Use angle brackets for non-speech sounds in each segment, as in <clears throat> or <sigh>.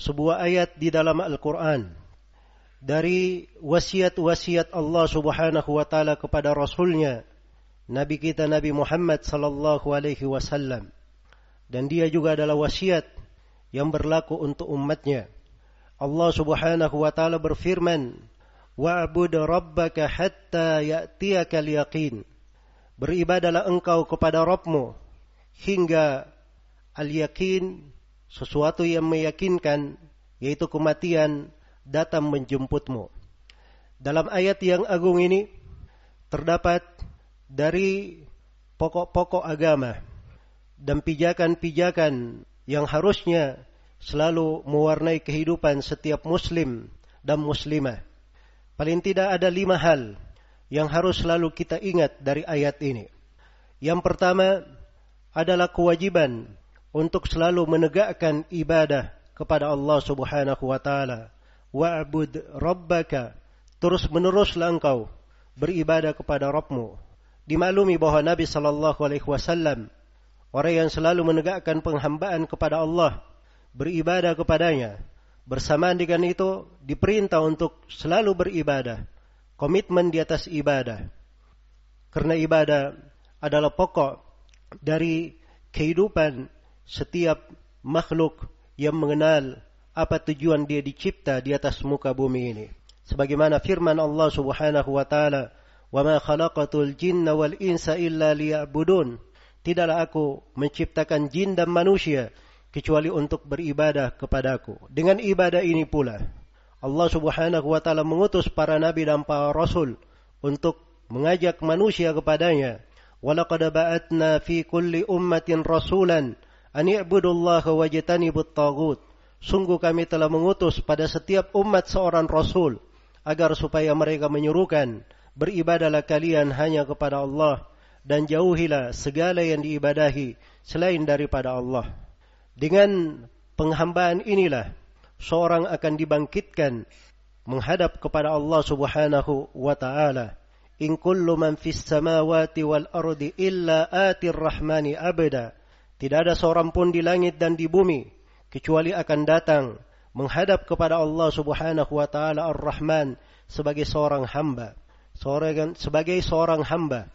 Sebuah ayat di dalam Al-Quran. Dari wasiat-wasiat Allah subhanahu wa ta'ala kepada Rasulnya Nabi kita Nabi Muhammad sallallahu alaihi wasallam. Dan dia juga adalah wasiat yang berlaku untuk umatnya. Allah subhanahu wa ta'ala berfirman wa'bud rabbaka hatta ya'tiyakal yaqin beribadalah engkau kepada Rabbmu hingga al-yakin sesuatu yang meyakinkan yaitu kematian datang menjemputmu. Dalam ayat yang agung ini terdapat dari pokok-pokok agama dan pijakan-pijakan yang harusnya selalu mewarnai kehidupan setiap muslim dan muslimah. Paling tidak ada lima hal yang harus selalu kita ingat dari ayat ini. Yang pertama adalah kewajiban untuk selalu menegakkan ibadah kepada Allah Subhanahu wa taala. Wa'bud rabbaka. Terus meneruslah engkau beribadah kepada Rabbmu. Dimaklumi bahwa Nabi sallallahu alaihi wasallam orang yang selalu menegakkan penghambaan kepada Allah, beribadah kepadanya. Bersamaan dengan itu diperintah untuk selalu beribadah, komitmen di atas ibadah. Karena ibadah adalah pokok dari kehidupan setiap makhluk yang mengenal apa tujuan dia dicipta di atas muka bumi ini. Sebagaimana firman Allah Subhanahu wa taala, "Wa ma khalaqatul jinna wal insa illa liya'budun." Tidaklah aku menciptakan jin dan manusia kecuali untuk beribadah kepadaku. Dengan ibadah ini pula Allah Subhanahu wa taala mengutus para nabi dan para rasul untuk mengajak manusia kepadanya. Walaqad ba'atna fi kulli ummatin rasulan an i'budullaha wajtanibut tagut. Sungguh kami telah mengutus pada setiap umat seorang rasul agar supaya mereka menyuruhkan beribadalah kalian hanya kepada Allah dan jauhilah segala yang diibadahi selain daripada Allah. Dengan penghambaan inilah seorang akan dibangkitkan menghadap kepada Allah Subhanahu wa taala. In kullu man fis samawati wal ardi illa atir rahmani abada. Tidak ada seorang pun di langit dan di bumi kecuali akan datang menghadap kepada Allah Subhanahu wa taala Ar-Rahman sebagai seorang hamba, seorang sebagai seorang hamba.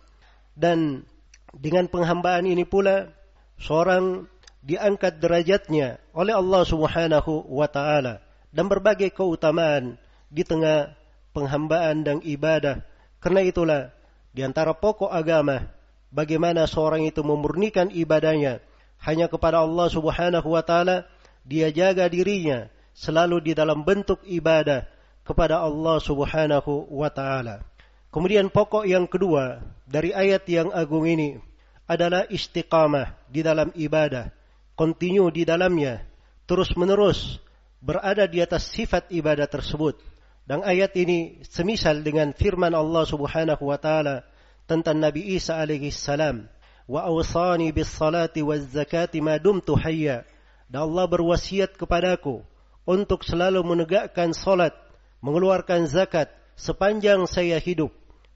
Dan dengan penghambaan ini pula seorang diangkat derajatnya oleh Allah Subhanahu wa taala dan berbagai keutamaan di tengah penghambaan dan ibadah. Karena itulah di antara pokok agama bagaimana seorang itu memurnikan ibadahnya hanya kepada Allah Subhanahu wa taala, dia jaga dirinya selalu di dalam bentuk ibadah kepada Allah Subhanahu wa taala. Kemudian pokok yang kedua dari ayat yang agung ini adalah istiqamah di dalam ibadah, continue di dalamnya, terus-menerus berada di atas sifat ibadah tersebut. Dan ayat ini semisal dengan firman Allah Subhanahu wa taala tentang Nabi Isa alaihi salam wa awsani bis salati waz zakati. Dan Allah berwasiat kepadaku untuk selalu menegakkan salat mengeluarkan zakat sepanjang saya hidup.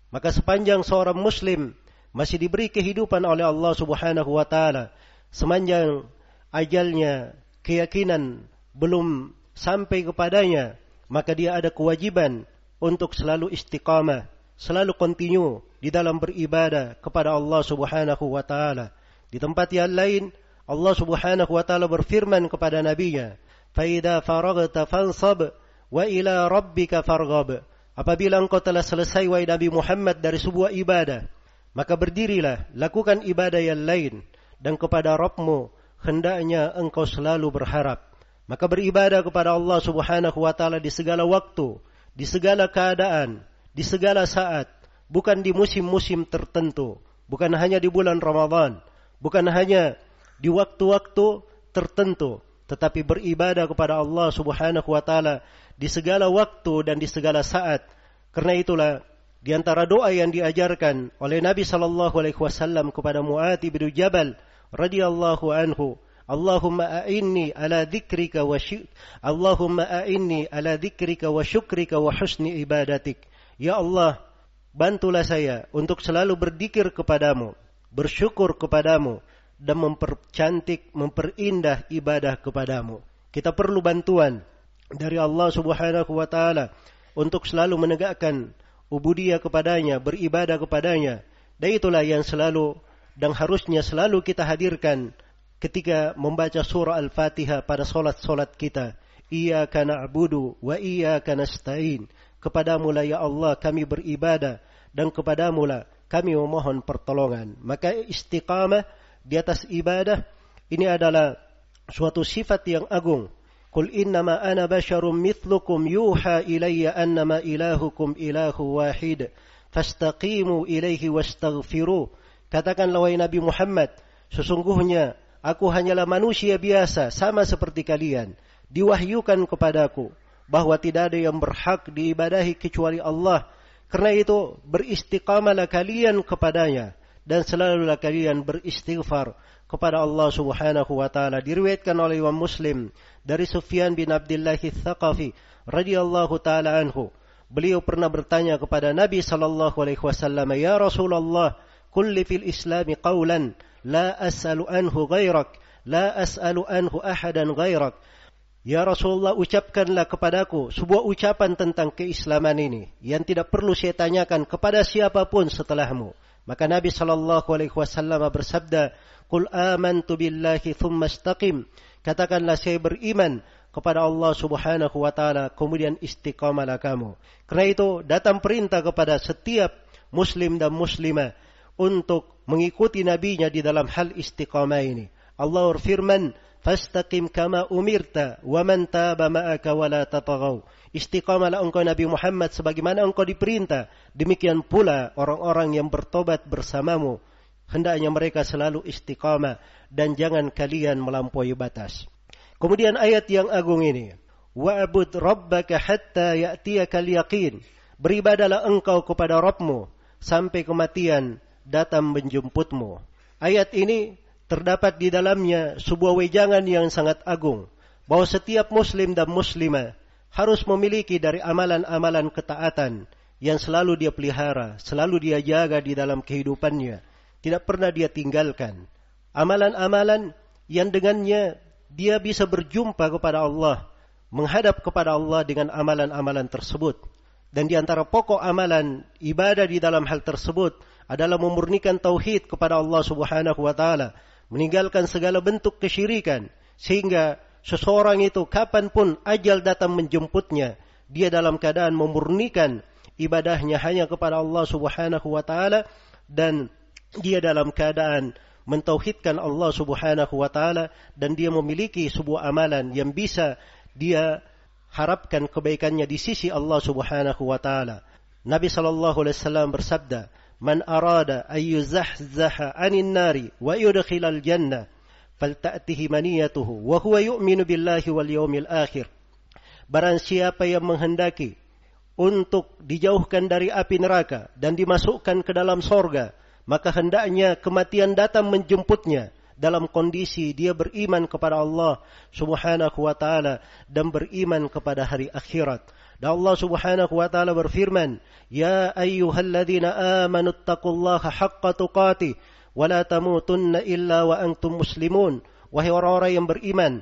Maka sepanjang seorang muslim masih diberi kehidupan oleh Allah Subhanahu wa taala, sepanjang ajalnya keyakinan belum sampai kepadanya, maka dia ada kewajiban untuk selalu istiqamah, selalu kontinu di dalam beribadah kepada Allah Subhanahu wa taala. Di tempat yang lain Allah Subhanahu wa taala berfirman kepada nabinya, "Fa faragta fansab wa ila rabbika farghab." Apabila engkau telah selesai wahai Nabi Muhammad dari sebuah ibadah, maka berdirilah, lakukan ibadah yang lain dan kepada Rabbmu hendaknya engkau selalu berharap. Maka beribadah kepada Allah Subhanahu wa taala di segala waktu, di segala keadaan, di segala saat, bukan di musim-musim tertentu, bukan hanya di bulan Ramadan, bukan hanya di waktu-waktu tertentu, tetapi beribadah kepada Allah Subhanahu wa taala di segala waktu dan di segala saat. Karena itulah di antara doa yang diajarkan oleh Nabi sallallahu alaihi wasallam kepada Mu'adz bin Jabal radhiyallahu anhu, Allahumma a'inni ala dzikrika wa Allahumma a'inni ala dzikrika wa syukrika wa husni ibadatik. Ya Allah, bantulah saya untuk selalu berzikir kepadamu, bersyukur kepadamu dan mempercantik, memperindah ibadah kepadamu. Kita perlu bantuan dari Allah Subhanahu wa taala untuk selalu menegakkan ubudiyah kepadanya, beribadah kepadanya. Dan itulah yang selalu dan harusnya selalu kita hadirkan ketika membaca surah Al-Fatihah pada solat-solat kita. Iyyaka na'budu wa iyyaka nasta'in. Kepadamu lah ya Allah kami beribadah dan kepadamu lah kami memohon pertolongan. Maka istiqamah di atas ibadah ini adalah suatu sifat yang agung Qul innama ana basyarum mithlukum yuha ilayya annama ilahukum ilahu wahid. Fastaqimu ilaihi wastaghfiru. Katakanlah wahai Nabi Muhammad, sesungguhnya aku hanyalah manusia biasa sama seperti kalian. Diwahyukan kepadaku bahwa tidak ada yang berhak diibadahi kecuali Allah. Karena itu beristiqamalah kalian kepadanya dan selalulah kalian beristighfar kepada Allah Subhanahu wa taala. Diriwayatkan oleh Imam Muslim dari Sufyan bin Abdullah Ats-Tsaqafi radhiyallahu taala anhu. Beliau pernah bertanya kepada Nabi sallallahu alaihi wasallam, "Ya Rasulullah, kulli fil Islam qawlan la as'alu anhu ghairak, la as'alu anhu ahadan ghairak." Ya Rasulullah ucapkanlah kepadaku sebuah ucapan tentang keislaman ini yang tidak perlu saya tanyakan kepada siapa pun setelahmu. Maka Nabi sallallahu alaihi wasallam bersabda, "Qul amantu billahi thumma istaqim." Katakanlah saya beriman kepada Allah Subhanahu wa taala, kemudian istiqamalah kamu. Karena itu datang perintah kepada setiap muslim dan muslimah untuk mengikuti nabinya di dalam hal istiqamah ini. Allah berfirman, "Fastaqim kama umirta wa man taba ma'aka wa la tataghaw." Istiqamalah engkau Nabi Muhammad sebagaimana engkau diperintah. Demikian pula orang-orang yang bertobat bersamamu. Hendaknya mereka selalu istiqamah dan jangan kalian melampaui batas. Kemudian ayat yang agung ini. Wa'bud rabbaka hatta ya'tiyakal yaqin. Beribadalah engkau kepada Rabbmu sampai kematian datang menjemputmu. Ayat ini terdapat di dalamnya sebuah wejangan yang sangat agung. Bahwa setiap muslim dan muslimah harus memiliki dari amalan-amalan ketaatan yang selalu dia pelihara, selalu dia jaga di dalam kehidupannya, tidak pernah dia tinggalkan. Amalan-amalan yang dengannya dia bisa berjumpa kepada Allah, menghadap kepada Allah dengan amalan-amalan tersebut. Dan di antara pokok amalan ibadah di dalam hal tersebut adalah memurnikan tauhid kepada Allah Subhanahu wa taala, meninggalkan segala bentuk kesyirikan sehingga seseorang itu kapan pun ajal datang menjemputnya, dia dalam keadaan memurnikan ibadahnya hanya kepada Allah Subhanahu wa taala dan dia dalam keadaan mentauhidkan Allah Subhanahu wa taala dan dia memiliki sebuah amalan yang bisa dia harapkan kebaikannya di sisi Allah Subhanahu wa taala. Nabi sallallahu alaihi wasallam bersabda, "Man arada an yuzahzaha 'anil nari wa yudkhilal jannah" falta'tihi maniyatuhu wa huwa yu'minu billahi wal yawmil akhir. Barang siapa yang menghendaki untuk dijauhkan dari api neraka dan dimasukkan ke dalam sorga, maka hendaknya kematian datang menjemputnya dalam kondisi dia beriman kepada Allah Subhanahu wa taala dan beriman kepada hari akhirat. Dan Allah Subhanahu wa taala berfirman, "Ya ayyuhalladzina amanu taqullaha haqqa tuqatih wa la tamutunna illa wa antum muslimun." Wahai orang-orang yang beriman,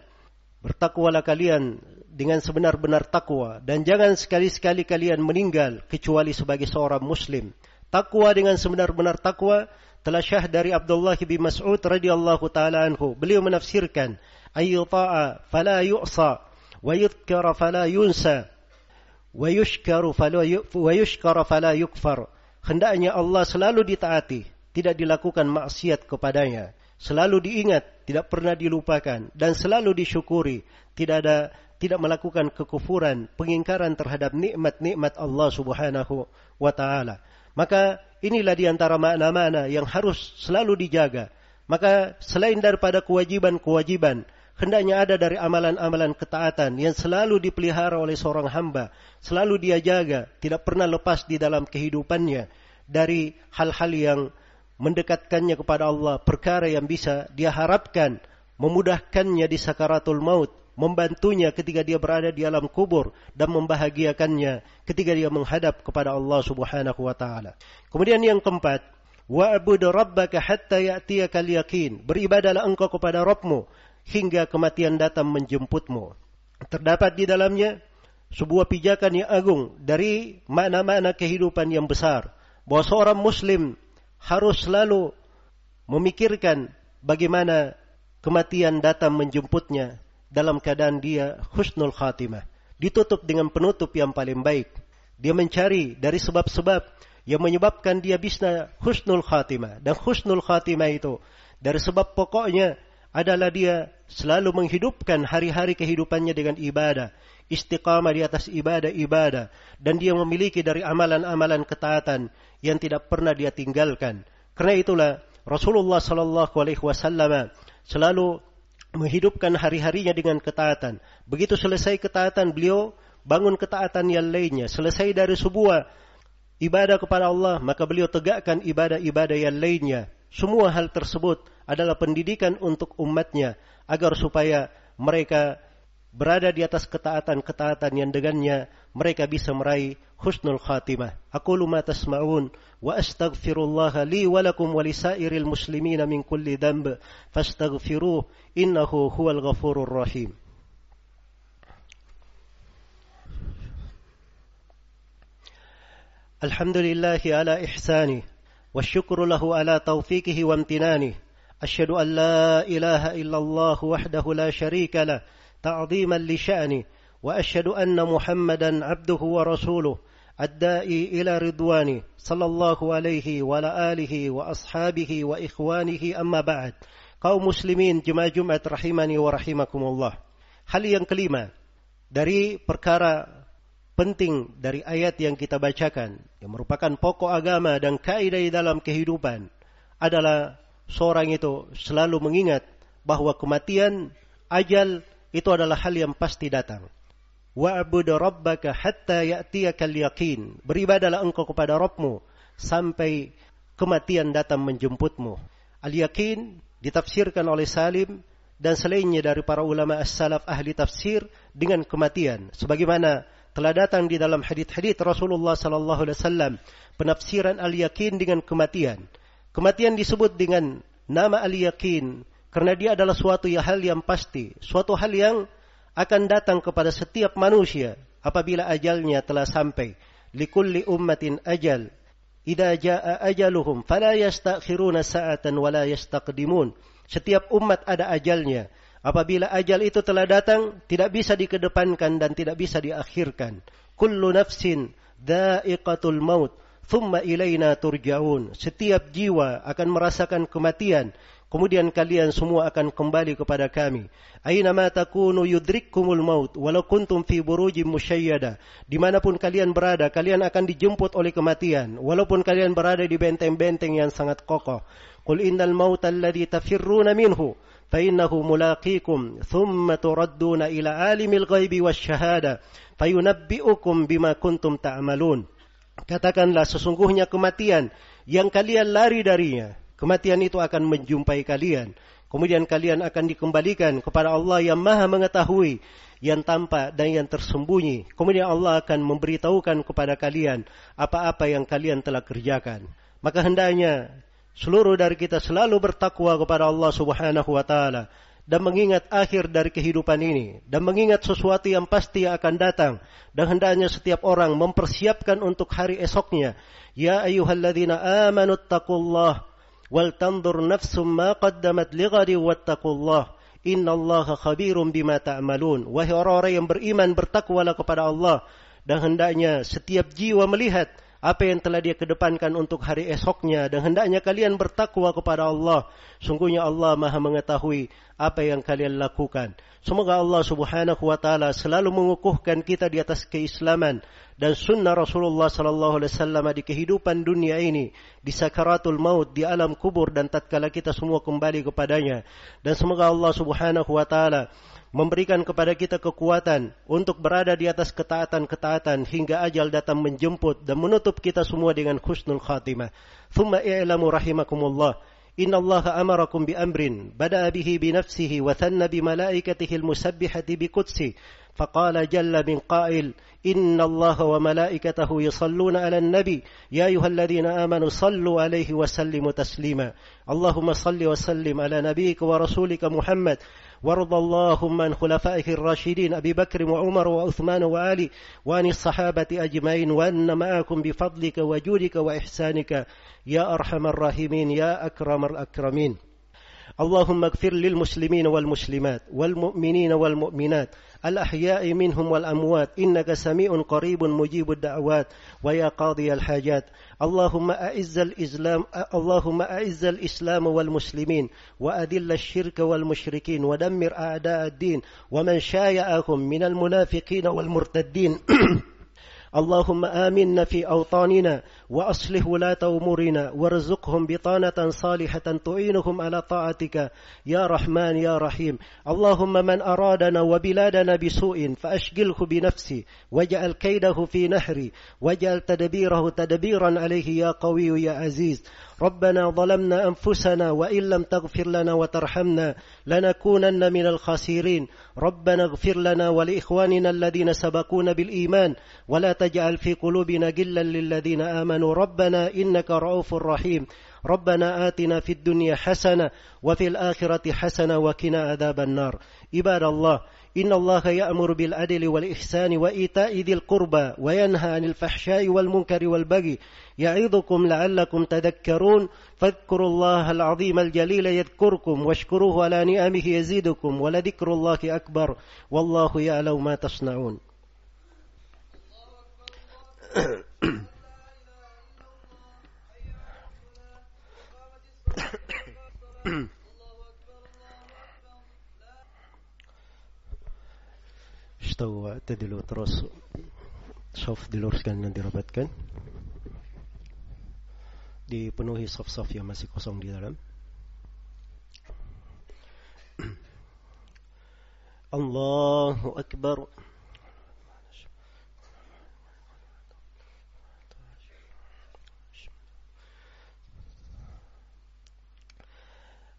bertakwalah kalian dengan sebenar-benar takwa dan jangan sekali-sekali kalian meninggal kecuali sebagai seorang muslim. Takwa dengan sebenar-benar takwa telah syah dari Abdullah bin Mas'ud radhiyallahu taala anhu. Beliau menafsirkan, ayyuta'a fala yu'sa wa yudhkara fala yunsa yushkara fala yukfar. Hendaknya Allah selalu ditaati, tidak dilakukan maksiat kepadanya. Selalu diingat, tidak pernah dilupakan dan selalu disyukuri. Tidak ada tidak melakukan kekufuran, pengingkaran terhadap nikmat-nikmat Allah Subhanahu wa taala. Maka inilah di antara makna-makna yang harus selalu dijaga. Maka selain daripada kewajiban-kewajiban, hendaknya ada dari amalan-amalan ketaatan yang selalu dipelihara oleh seorang hamba, selalu dia jaga, tidak pernah lepas di dalam kehidupannya dari hal-hal yang mendekatkannya kepada Allah, perkara yang bisa dia harapkan memudahkannya di sakaratul maut, membantunya ketika dia berada di alam kubur dan membahagiakannya ketika dia menghadap kepada Allah Subhanahu wa taala. Kemudian yang keempat, wa'bud rabbaka hatta ya'tiyakal yakin. Beribadalah engkau kepada Rabbmu hingga kematian datang menjemputmu. Terdapat di dalamnya sebuah pijakan yang agung dari makna-makna kehidupan yang besar bahwa seorang muslim harus selalu memikirkan bagaimana kematian datang menjemputnya dalam keadaan dia husnul khatimah. Ditutup dengan penutup yang paling baik. Dia mencari dari sebab-sebab yang menyebabkan dia bisa husnul khatimah. Dan husnul khatimah itu dari sebab pokoknya adalah dia selalu menghidupkan hari-hari kehidupannya dengan ibadah. Istiqamah di atas ibadah-ibadah. Dan dia memiliki dari amalan-amalan ketaatan yang tidak pernah dia tinggalkan. Karena itulah Rasulullah Sallallahu Alaihi Wasallam selalu menghidupkan hari-harinya dengan ketaatan. Begitu selesai ketaatan beliau bangun ketaatan yang lainnya. Selesai dari sebuah ibadah kepada Allah, maka beliau tegakkan ibadah-ibadah yang lainnya. Semua hal tersebut adalah pendidikan untuk umatnya agar supaya mereka berada di atas ketaatan-ketaatan yang dengannya mereka bisa meraih husnul khatimah. Aku ma tasma'un wa astaghfirullah li wa lakum wa lisairil muslimina min kulli dhanb fastaghfiruh innahu huwal ghafurur rahim. الحمد لله على إحسانه والشكر له على توفيقه وامتنانه أشهد أن لا إله إلا الله وحده لا شريك له تعظيما لشأنه وأشهد أن محمدا عبده ورسوله الدائي إلى رضوانه صلى الله عليه وعلى آله وأصحابه وإخوانه أما بعد kaum muslimin jemaah Jumat rahimani wa rahimakumullah. Hal yang kelima dari perkara penting dari ayat yang kita bacakan yang merupakan pokok agama dan kaidah dalam kehidupan adalah seorang itu selalu mengingat bahwa kematian, ajal itu adalah hal yang pasti datang wa'bud rabbaka hatta ya'tiyakal yaqin. Beribadalah engkau kepada Rabbmu sampai kematian datang menjemputmu. Al-yaqin ditafsirkan oleh Salim dan selainnya dari para ulama as-salaf ahli tafsir dengan kematian. Sebagaimana telah datang di dalam hadith-hadith Rasulullah sallallahu alaihi wasallam penafsiran al-yaqin dengan kematian. Kematian disebut dengan nama al-yaqin karena dia adalah suatu hal yang pasti, suatu hal yang akan datang kepada setiap manusia apabila ajalnya telah sampai. Likulli ummatin ajal. Idza jaa ajaluhum fala yastakhiruna sa'atan wala yastaqdimun. Setiap umat ada ajalnya. Apabila ajal itu telah datang, tidak bisa dikedepankan dan tidak bisa diakhirkan. Kullu nafsin da'iqatul maut, thumma ilaina turja'un. Setiap jiwa akan merasakan kematian, Kemudian kalian semua akan kembali kepada kami. Aina ma takunu yudrikkumul maut walau kuntum fi burujim musyayyada. Di mana pun kalian berada, kalian akan dijemput oleh kematian. Walaupun kalian berada di benteng-benteng yang sangat kokoh. Qul innal maut alladhi tafirruna minhu innahu mulaqikum thumma turadduna ila alimil ghaibi wasyahada fayunabbi'ukum bima kuntum ta'malun. Katakanlah sesungguhnya kematian yang kalian lari darinya Kematian itu akan menjumpai kalian. Kemudian kalian akan dikembalikan kepada Allah yang maha mengetahui yang tampak dan yang tersembunyi. Kemudian Allah akan memberitahukan kepada kalian apa-apa yang kalian telah kerjakan. Maka hendaknya seluruh dari kita selalu bertakwa kepada Allah Subhanahu wa taala dan mengingat akhir dari kehidupan ini dan mengingat sesuatu yang pasti akan datang dan hendaknya setiap orang mempersiapkan untuk hari esoknya. Ya ayyuhalladzina amanu taqullaha wal tandur nafsum ma qaddamat lighadi wattaqullah. Innallaha khabirum bima ta'malun. Wahai orang-orang yang beriman bertakwalah kepada Allah. Dan hendaknya setiap jiwa melihat apa yang telah dia kedepankan untuk hari esoknya dan hendaknya kalian bertakwa kepada Allah sungguhnya Allah Maha mengetahui apa yang kalian lakukan semoga Allah Subhanahu wa taala selalu mengukuhkan kita di atas keislaman dan sunnah Rasulullah sallallahu alaihi wasallam di kehidupan dunia ini, di sakaratul maut, di alam kubur dan tatkala kita semua kembali kepadanya. Dan semoga Allah Subhanahu wa taala memberikan kepada kita kekuatan untuk berada di atas ketaatan-ketaatan hingga ajal datang menjemput dan menutup kita semua dengan husnul khatimah. Thumma i'lamu rahimakumullah. إن الله أمركم بأمر بدأ به بنفسه وثن بملائكته المسبحة بقدسه فقال جل من قائل إن الله وملائكته يصلون على النبي يا أيها الذين آمنوا صلوا عليه وسلموا تسليما اللهم صل وسلم على نبيك ورسولك محمد وارض اللهم عن خلفائه الراشدين أبي بكر وعمر وعثمان وعلي وعن الصحابة أجمعين وأن معكم بفضلك وجودك وإحسانك يا أرحم الراحمين يا أكرم الأكرمين. اللهم اغفر للمسلمين والمسلمات والمؤمنين والمؤمنات الأحياء منهم والأموات إنك سميع قريب مجيب الدعوات ويا قاضي الحاجات اللهم أعز الإسلام اللهم أعز الإسلام والمسلمين وأذل الشرك والمشركين ودمر أعداء الدين ومن شايعهم من المنافقين والمرتدين <clears throat> اللهم آمنا في أوطاننا وأصلح ولاة أمورنا وارزقهم بطانة صالحة تعينهم على طاعتك. يا رحمن يا رحيم. اللهم من أرادنا وبلادنا بسوء فأشغله بنفسي واجعل كيده في نحري واجعل تدبيره تدبيرا عليه يا قوي يا عزيز. ربنا ظلمنا أنفسنا وإن لم تغفر لنا وترحمنا لنكونن من الخاسرين. ربنا اغفر لنا ولإخواننا الذين سبقونا بالإيمان ولا تجعل في قلوبنا غلا للذين آمنوا. ربنا إنك رؤوف رحيم. ربنا آتنا في الدنيا حسنة وفي الآخرة حسنة وقنا عذاب النار. عباد الله إن الله يأمر بالعدل والإحسان وإيتاء ذي القربى وينهى عن الفحشاء والمنكر والبغي يعظكم لعلكم تذكرون. فاذكروا الله العظيم الجليل يذكركم واشكروه على نعمه يزيدكم ولذكر الله أكبر. والله يعلم ما تصنعون. <coughs> <coughs> Istawa tadilu terus. Soft diluruskan dan dirapatkan dipenuhi soft-soft yang masih kosong di dalam. <clears throat> Allahu Akbar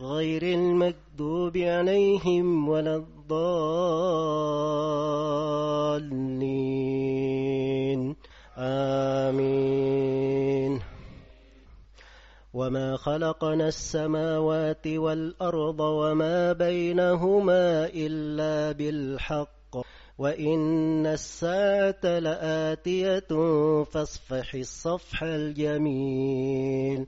غير المكذوب عليهم ولا الضالين. آمين. وما خلقنا السماوات والأرض وما بينهما إلا بالحق. وإن الساعة لآتية فاصفح الصفح الجميل.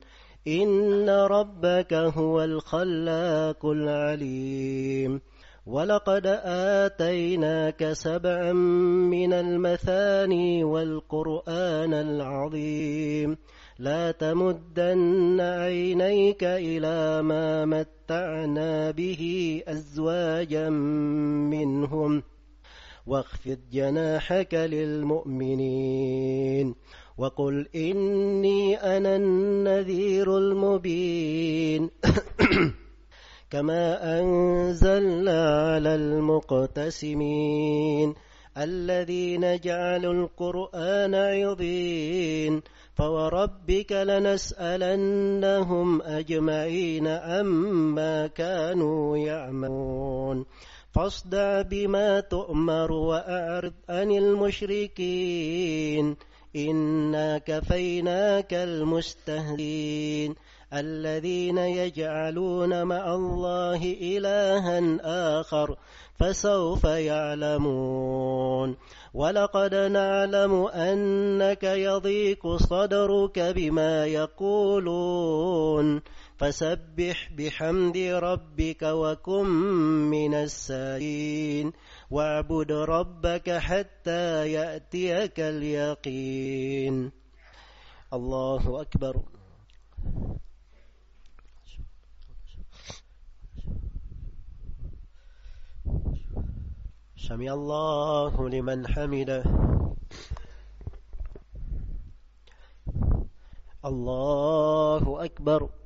إن ربك هو الخلاق العليم ولقد آتيناك سبعا من المثاني والقرآن العظيم لا تمدن عينيك إلى ما متعنا به أزواجا منهم واخفض جناحك للمؤمنين وقل إني أنا النذير المبين. <coughs> كما أنزلنا على المقتسمين الذين جعلوا القرآن عظيم فوربك لنسألنهم أجمعين عما كانوا يعملون. فاصدع بما تؤمر وأعرض عن المشركين. إنا كفيناك المستهدين الذين يجعلون مع الله إلها آخر فسوف يعلمون ولقد نعلم أنك يضيق صدرك بما يقولون فسبح بحمد ربك وكن من الساجدين واعبد ربك حتى يأتيك اليقين. الله أكبر. سمع الله لمن حمده. الله أكبر.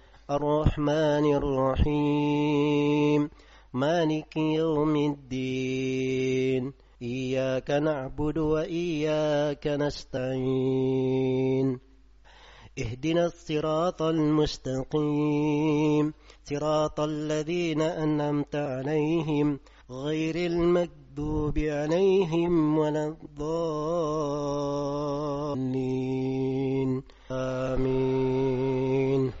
الرحمن الرحيم. مالك يوم الدين. إياك نعبد وإياك نستعين. اهدنا الصراط المستقيم. صراط الذين أنعمت عليهم غير المكذوب عليهم ولا الضالين. آمين.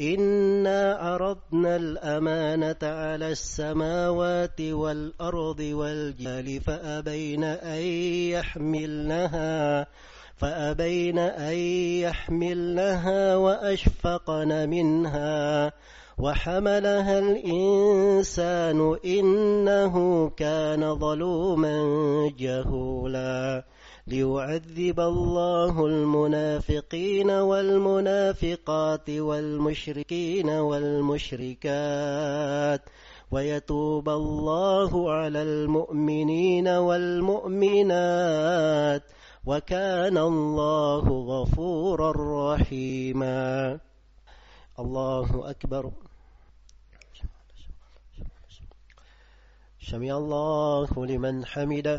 إنا عرضنا الأمانة على السماوات والأرض والجبال فأبين أن يحملنها فأبين أن يحملنها وأشفقن منها وحملها الإنسان إنه كان ظلوما جهولا ليعذب الله المنافقين والمنافقات والمشركين والمشركات ويتوب الله على المؤمنين والمؤمنات وكان الله غفورا رحيما. الله أكبر. سمع الله لمن حمده.